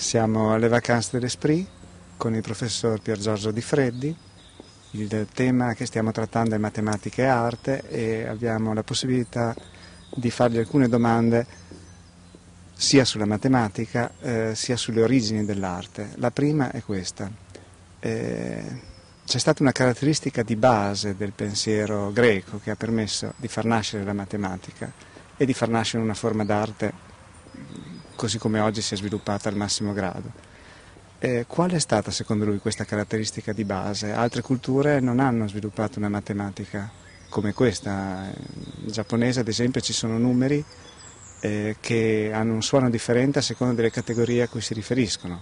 Siamo alle vacanze dell'Esprit con il professor Pier Giorgio Di Freddi. Il tema che stiamo trattando è matematica e arte e abbiamo la possibilità di fargli alcune domande sia sulla matematica eh, sia sulle origini dell'arte. La prima è questa. Eh, c'è stata una caratteristica di base del pensiero greco che ha permesso di far nascere la matematica e di far nascere una forma d'arte così come oggi si è sviluppata al massimo grado. Eh, qual è stata secondo lui questa caratteristica di base? Altre culture non hanno sviluppato una matematica come questa. In giapponese ad esempio ci sono numeri eh, che hanno un suono differente a seconda delle categorie a cui si riferiscono.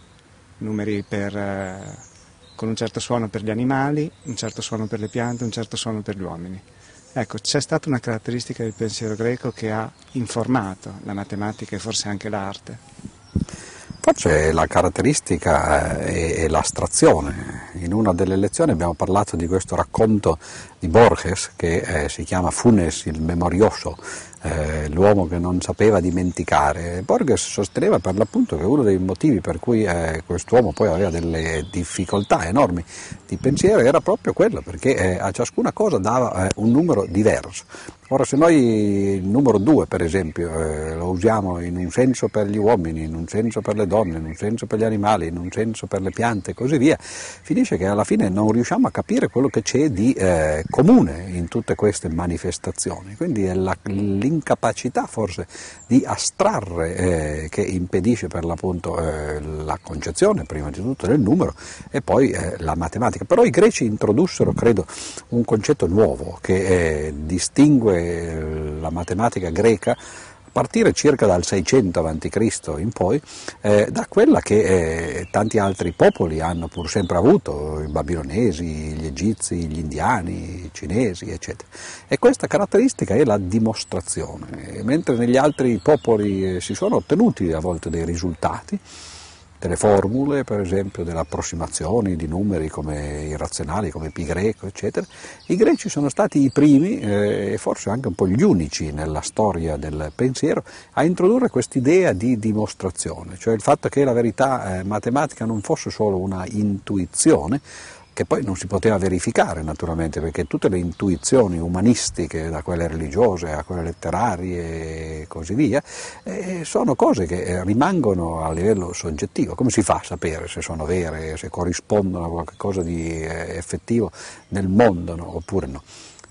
Numeri per, eh, con un certo suono per gli animali, un certo suono per le piante, un certo suono per gli uomini. Ecco, c'è stata una caratteristica del pensiero greco che ha informato la matematica e forse anche l'arte. Forse la caratteristica eh, è, l'astrazione. In una delle lezioni abbiamo parlato di questo racconto di Borges che eh, si chiama Funes il memorioso, eh, l'uomo che non sapeva dimenticare. Borges sosteneva per l'appunto che uno dei motivi per cui eh, quest'uomo poi aveva delle difficoltà enormi di pensiero era proprio quello, perché eh, a ciascuna cosa dava eh, un numero diverso. Ora se noi il numero 2 per esempio eh, lo usiamo in un senso per gli uomini, in un senso per le donne, in un senso per gli animali, in un senso per le piante e così via, finisce che alla fine non riusciamo a capire quello che c'è di eh, comune in tutte queste manifestazioni. Quindi è la, l'incapacità forse di astrarre eh, che impedisce per l'appunto eh, la concezione prima di tutto del numero e poi eh, la matematica. Però i greci introdussero credo un concetto nuovo che eh, distingue la matematica greca partire circa dal 600 a.C. in poi, eh, da quella che eh, tanti altri popoli hanno pur sempre avuto, i babilonesi, gli egizi, gli indiani, i cinesi, eccetera. E questa caratteristica è la dimostrazione, mentre negli altri popoli eh, si sono ottenuti a volte dei risultati, delle formule, per esempio delle approssimazioni di numeri come irrazionali, come pi greco, eccetera. I greci sono stati i primi eh, e forse anche un po' gli unici nella storia del pensiero a introdurre quest'idea di dimostrazione, cioè il fatto che la verità eh, matematica non fosse solo una intuizione, che poi non si poteva verificare naturalmente perché tutte le intuizioni umanistiche, da quelle religiose a quelle letterarie e così via, eh, sono cose che eh, rimangono a livello soggettivo. Come si fa a sapere se sono vere, se corrispondono a qualcosa di eh, effettivo nel mondo no, oppure no?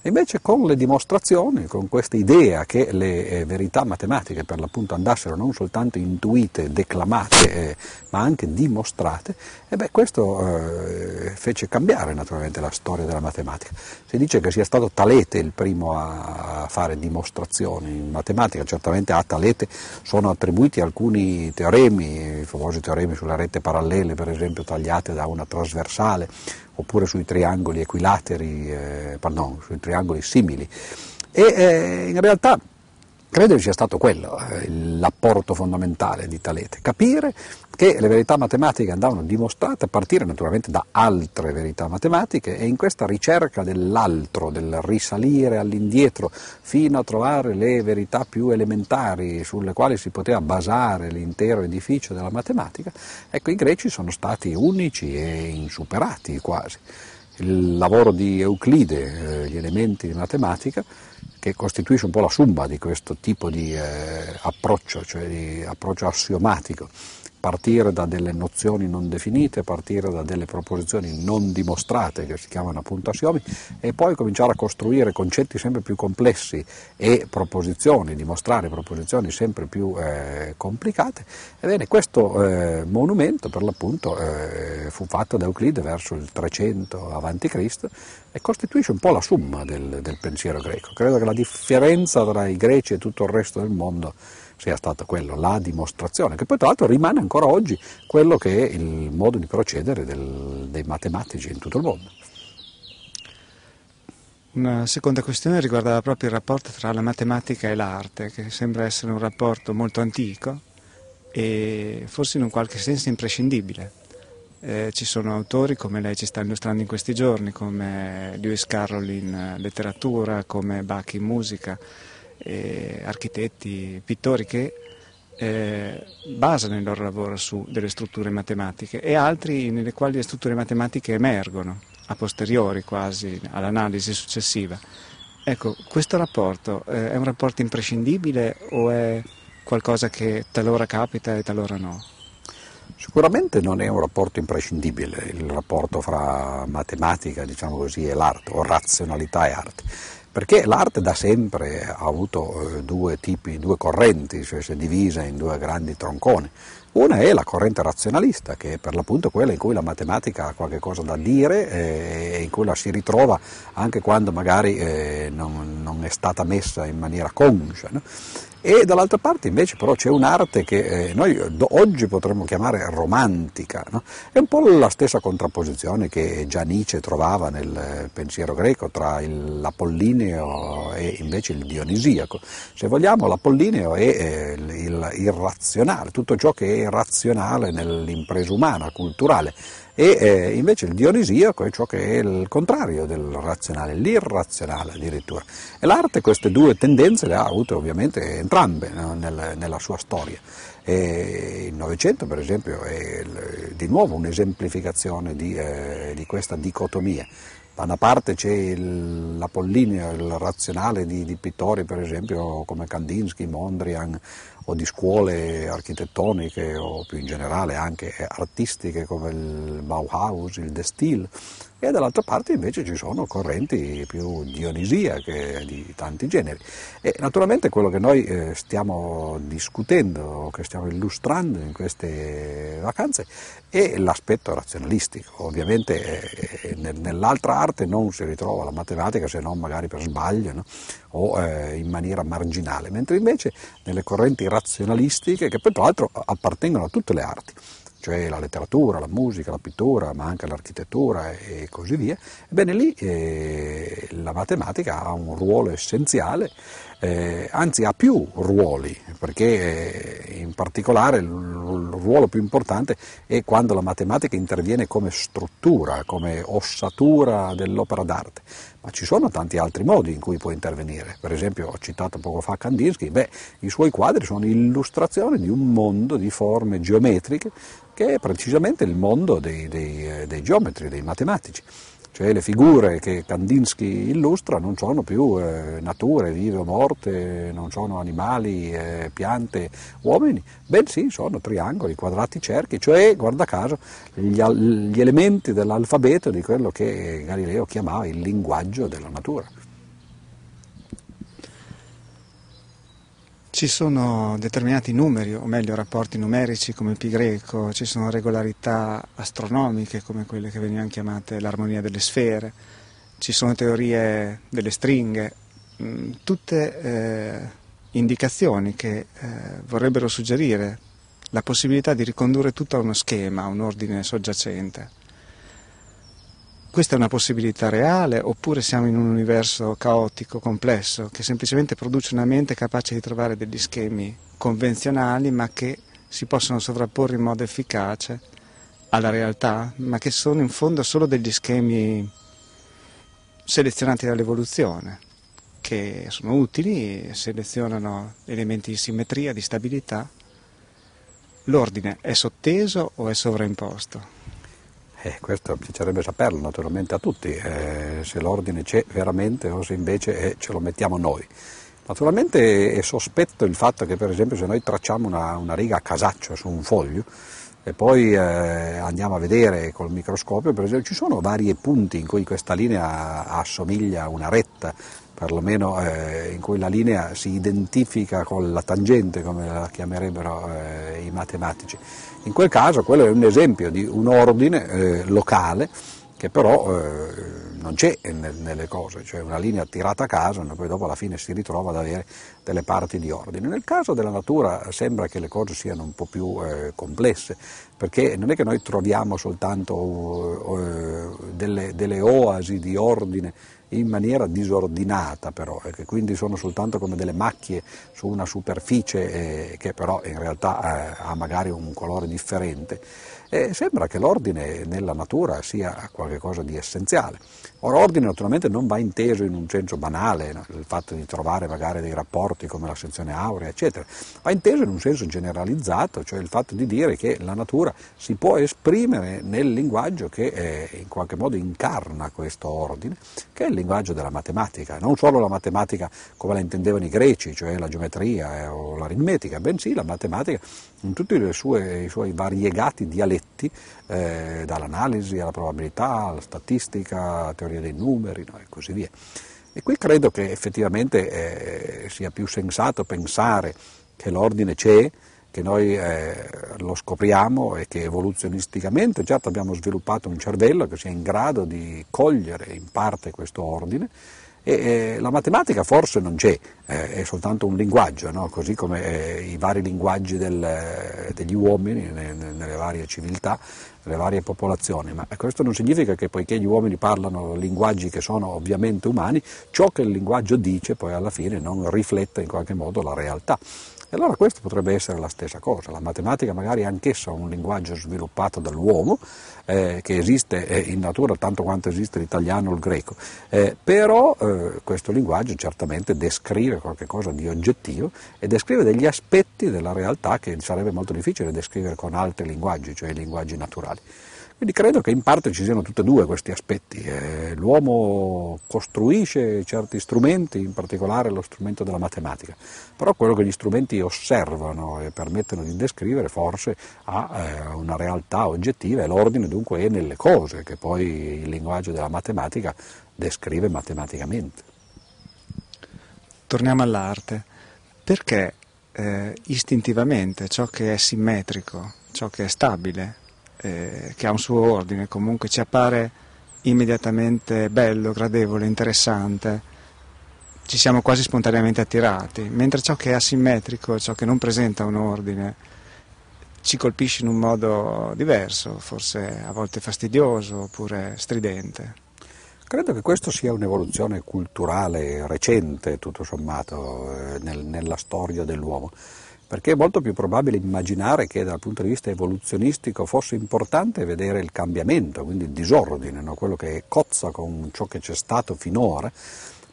Invece con le dimostrazioni, con questa idea che le eh, verità matematiche per l'appunto andassero non soltanto intuite, declamate, eh, ma anche dimostrate, e beh, questo eh, fece cambiare naturalmente la storia della matematica. Si dice che sia stato Talete il primo a, fare dimostrazioni in matematica, certamente a Talete sono attribuiti alcuni teoremi, i famosi teoremi sulle rette parallele per esempio tagliate da una trasversale, oppure sui triangoli equilateri, eh, pardon, sui triangoli simili. E eh, in realtà credo sia stato quello eh, l'apporto fondamentale di Talete, capire che le verità matematiche andavano dimostrate a partire naturalmente da altre verità matematiche e in questa ricerca dell'altro, del risalire all'indietro fino a trovare le verità più elementari sulle quali si poteva basare l'intero edificio della matematica, ecco i greci sono stati unici e insuperati quasi. Il lavoro di Euclide, eh, gli elementi di matematica, che costituisce un po' la summa di questo tipo di eh, approccio, cioè di approccio assiomatico partire da delle nozioni non definite, partire da delle proposizioni non dimostrate che si chiamano appunto assiomi e poi cominciare a costruire concetti sempre più complessi e proposizioni, dimostrare proposizioni sempre più eh, complicate. Ebbene, questo eh, monumento per l'appunto eh, fu fatto da Euclide verso il 300 a.C. e costituisce un po' la summa del, del pensiero greco. Credo che la differenza tra i greci e tutto il resto del mondo sia stato quello, la dimostrazione, che poi tra l'altro rimane ancora oggi quello che è il modo di procedere del, dei matematici in tutto il mondo. Una seconda questione riguarda proprio il rapporto tra la matematica e l'arte, che sembra essere un rapporto molto antico e forse in un qualche senso imprescindibile. Eh, ci sono autori come lei ci sta illustrando in questi giorni, come Lewis Carroll in letteratura, come Bach in musica, eh, architetti, pittori che eh, basano il loro lavoro su delle strutture matematiche e altri nelle quali le strutture matematiche emergono a posteriori quasi all'analisi successiva. Ecco, questo rapporto eh, è un rapporto imprescindibile o è qualcosa che talora capita e talora no? Sicuramente non è un rapporto imprescindibile il rapporto fra matematica diciamo così, e l'arte, o razionalità e arte, perché l'arte da sempre ha avuto eh, due tipi, due correnti, cioè si è divisa in due grandi tronconi. Una è la corrente razionalista, che è per l'appunto quella in cui la matematica ha qualche cosa da dire eh, e in cui la si ritrova anche quando magari eh, non, è stata messa in maniera conscia. E dall'altra parte invece però c'è un'arte che eh, noi oggi potremmo chiamare romantica, no? è un po' la stessa contrapposizione che già Nietzsche trovava nel pensiero greco tra l'apollineo e invece il dionisiaco. Se vogliamo l'apollineo è eh, il, il razionale, tutto ciò che è razionale nell'impresa umana, culturale, e eh, invece il dionisiaco è ciò che è il contrario del razionale, l'irrazionale addirittura. E l'arte queste due tendenze le ha avute ovviamente entrambe no, nel, nella sua storia. E il Novecento per esempio è di nuovo un'esemplificazione di, eh, di questa dicotomia. Da una parte c'è l'Apollineo, il razionale di, di, pittori per esempio come Kandinsky, Mondrian o di scuole architettoniche o più in generale anche artistiche come il Bauhaus, il De Stil e dall'altra parte invece ci sono correnti più dionisiache di tanti generi. E naturalmente quello che noi eh, stiamo discutendo, che stiamo illustrando in queste vacanze, è l'aspetto razionalistico. Ovviamente eh, nell'altra arte non si ritrova la matematica se non magari per sbaglio no? o eh, in maniera marginale, mentre invece nelle correnti razionalistiche, che poi tra l'altro appartengono a tutte le arti, cioè la letteratura, la musica, la pittura, ma anche l'architettura e così via, ebbene lì eh, la matematica ha un ruolo essenziale, eh, anzi ha più ruoli, perché eh, in particolare il, ruolo più importante è quando la matematica interviene come struttura, come ossatura dell'opera d'arte, ma ci sono tanti altri modi in cui può intervenire, per esempio ho citato poco fa Kandinsky, beh, i suoi quadri sono illustrazioni di un mondo di forme geometriche che è precisamente il mondo dei, dei, dei geometri, dei matematici. Cioè le figure che Kandinsky illustra non sono più eh, nature, vive o morte, non sono animali, eh, piante, uomini, bensì sono triangoli, quadrati, cerchi, cioè, guarda caso, gli, gli elementi dell'alfabeto di quello che Galileo chiamava il linguaggio della natura. Ci sono determinati numeri, o meglio rapporti numerici come pi greco, ci sono regolarità astronomiche come quelle che venivano chiamate l'armonia delle sfere, ci sono teorie delle stringhe, mm, tutte eh, indicazioni che eh, vorrebbero suggerire la possibilità di ricondurre tutto a uno schema, a un ordine soggiacente. Questa è una possibilità reale oppure siamo in un universo caotico, complesso, che semplicemente produce una mente capace di trovare degli schemi convenzionali ma che si possono sovrapporre in modo efficace alla realtà, ma che sono in fondo solo degli schemi selezionati dall'evoluzione, che sono utili, selezionano elementi di simmetria, di stabilità. L'ordine è sotteso o è sovraimposto? Eh, questo piacerebbe saperlo naturalmente a tutti, eh, se l'ordine c'è veramente o se invece eh, ce lo mettiamo noi. Naturalmente è sospetto il fatto che per esempio se noi tracciamo una, una riga a casaccio su un foglio e poi eh, andiamo a vedere col microscopio, per esempio ci sono vari punti in cui questa linea assomiglia a una retta, perlomeno eh, in cui la linea si identifica con la tangente, come la chiamerebbero eh, i matematici. In quel caso quello è un esempio di un ordine eh, locale che però eh, non c'è nelle cose, cioè una linea tirata a caso e poi dopo alla fine si ritrova ad avere delle parti di ordine. Nel caso della natura sembra che le cose siano un po' più eh, complesse, perché non è che noi troviamo soltanto uh, delle, delle, oasi di ordine in maniera disordinata però e che quindi sono soltanto come delle macchie su una superficie eh, che però in realtà eh, ha magari un colore differente. E sembra che l'ordine nella natura sia qualcosa di essenziale. Ora, ordine naturalmente non va inteso in un senso banale, il fatto di trovare magari dei rapporti come la sezione aurea, eccetera, va inteso in un senso generalizzato, cioè il fatto di dire che la natura si può esprimere nel linguaggio che eh, in qualche modo incarna questo ordine, che è il linguaggio della matematica, non solo la matematica come la intendevano i greci, cioè la geometria eh, o l'aritmetica, bensì la matematica in tutti i suoi variegati dialetti, eh, dall'analisi alla probabilità, alla statistica, alla teoria dei numeri no, e così via. E qui credo che effettivamente eh, sia più sensato pensare che l'ordine c'è, che noi eh, lo scopriamo e che evoluzionisticamente certo abbiamo sviluppato un cervello che sia in grado di cogliere in parte questo ordine, e, eh, la matematica forse non c'è, eh, è soltanto un linguaggio, no? così come eh, i vari linguaggi del, degli uomini nelle, nelle varie civiltà, nelle varie popolazioni, ma questo non significa che poiché gli uomini parlano linguaggi che sono ovviamente umani, ciò che il linguaggio dice poi alla fine non riflette in qualche modo la realtà. E allora questo potrebbe essere la stessa cosa, la matematica magari è anch'essa un linguaggio sviluppato dall'uomo, eh, che esiste eh, in natura tanto quanto esiste l'italiano o il greco, eh, però eh, questo linguaggio certamente descrive qualcosa di oggettivo e descrive degli aspetti della realtà che sarebbe molto difficile descrivere con altri linguaggi, cioè i linguaggi naturali. Quindi credo che in parte ci siano tutti e due questi aspetti. Eh, l'uomo costruisce certi strumenti, in particolare lo strumento della matematica, però quello che gli strumenti osservano e permettono di descrivere forse ha eh, una realtà oggettiva e l'ordine dunque è nelle cose che poi il linguaggio della matematica descrive matematicamente. Torniamo all'arte. Perché eh, istintivamente ciò che è simmetrico, ciò che è stabile, eh, che ha un suo ordine, comunque ci appare immediatamente bello, gradevole, interessante, ci siamo quasi spontaneamente attirati, mentre ciò che è asimmetrico, ciò che non presenta un ordine, ci colpisce in un modo diverso, forse a volte fastidioso oppure stridente. Credo che questa sia un'evoluzione culturale recente, tutto sommato, eh, nel, nella storia dell'uomo perché è molto più probabile immaginare che dal punto di vista evoluzionistico fosse importante vedere il cambiamento, quindi il disordine, no? quello che cozza con ciò che c'è stato finora,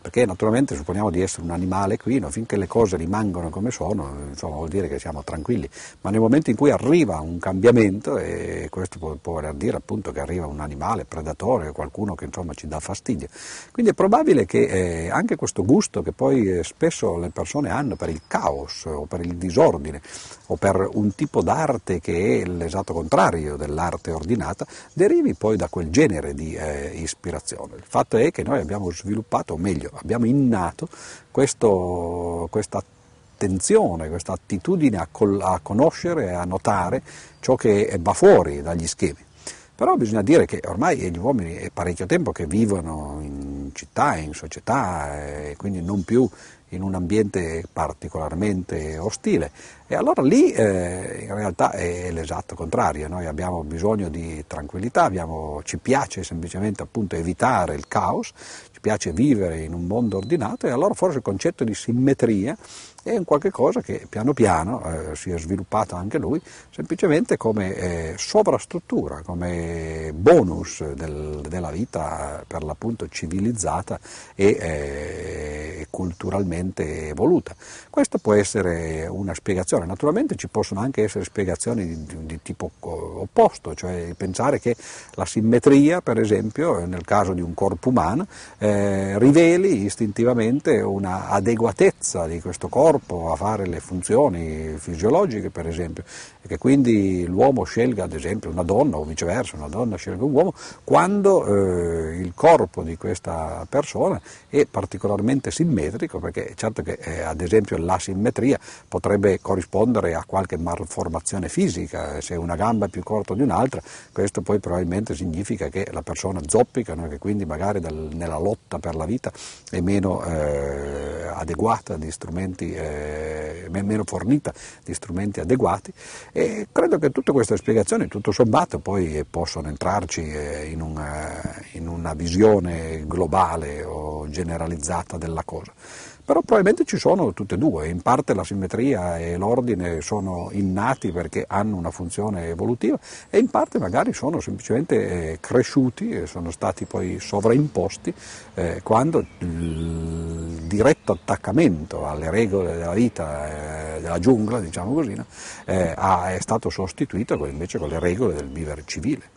perché naturalmente supponiamo di essere un animale qui, no? finché le cose rimangono come sono, insomma, vuol dire che siamo tranquilli, ma nel momento in cui arriva un cambiamento, e questo può, può dire appunto che arriva un animale predatore, qualcuno che insomma ci dà fastidio, quindi è probabile che eh, anche questo gusto che poi eh, spesso le persone hanno per il caos o per il disordine o per un tipo d'arte che è l'esatto contrario dell'arte ordinata, derivi poi da quel genere di eh, ispirazione. Il fatto è che noi abbiamo sviluppato, o meglio, abbiamo innato questo, questa attenzione, questa attitudine a, col, a conoscere e a notare ciò che va fuori dagli schemi. Però bisogna dire che ormai gli uomini è parecchio tempo che vivono in città, in società, e quindi non più in un ambiente particolarmente ostile. E allora lì eh, in realtà è l'esatto contrario, noi abbiamo bisogno di tranquillità, abbiamo, ci piace semplicemente appunto evitare il caos, piace vivere in un mondo ordinato e allora forse il concetto di simmetria è un qualche cosa che piano piano eh, si è sviluppato anche lui, semplicemente come eh, sovrastruttura, come bonus del, della vita per l'appunto civilizzata e eh, culturalmente evoluta. Questa può essere una spiegazione, naturalmente ci possono anche essere spiegazioni di, di tipo opposto, cioè pensare che la simmetria, per esempio, nel caso di un corpo umano, eh, riveli istintivamente una adeguatezza di questo corpo, corpo a fare le funzioni fisiologiche per esempio e che quindi l'uomo scelga ad esempio una donna o viceversa una donna scelga un uomo quando eh, il corpo di questa persona è particolarmente simmetrico perché certo che eh, ad esempio l'asimmetria potrebbe corrispondere a qualche malformazione fisica, se una gamba è più corta di un'altra questo poi probabilmente significa che la persona zoppica, no? che quindi magari dal, nella lotta per la vita è meno eh, adeguata di strumenti eh, meno fornita di strumenti adeguati. E credo che tutte queste spiegazioni tutto sommato poi possono entrarci eh, in una, in una visione globale o generalizzata della cosa però probabilmente ci sono tutte e due, in parte la simmetria e l'ordine sono innati perché hanno una funzione evolutiva e in parte magari sono semplicemente eh, cresciuti e sono stati poi sovraimposti eh, quando il diretto attaccamento alle regole della vita, eh, della giungla, diciamo così? Eh, è stato sostituito invece con le regole del vivere civile.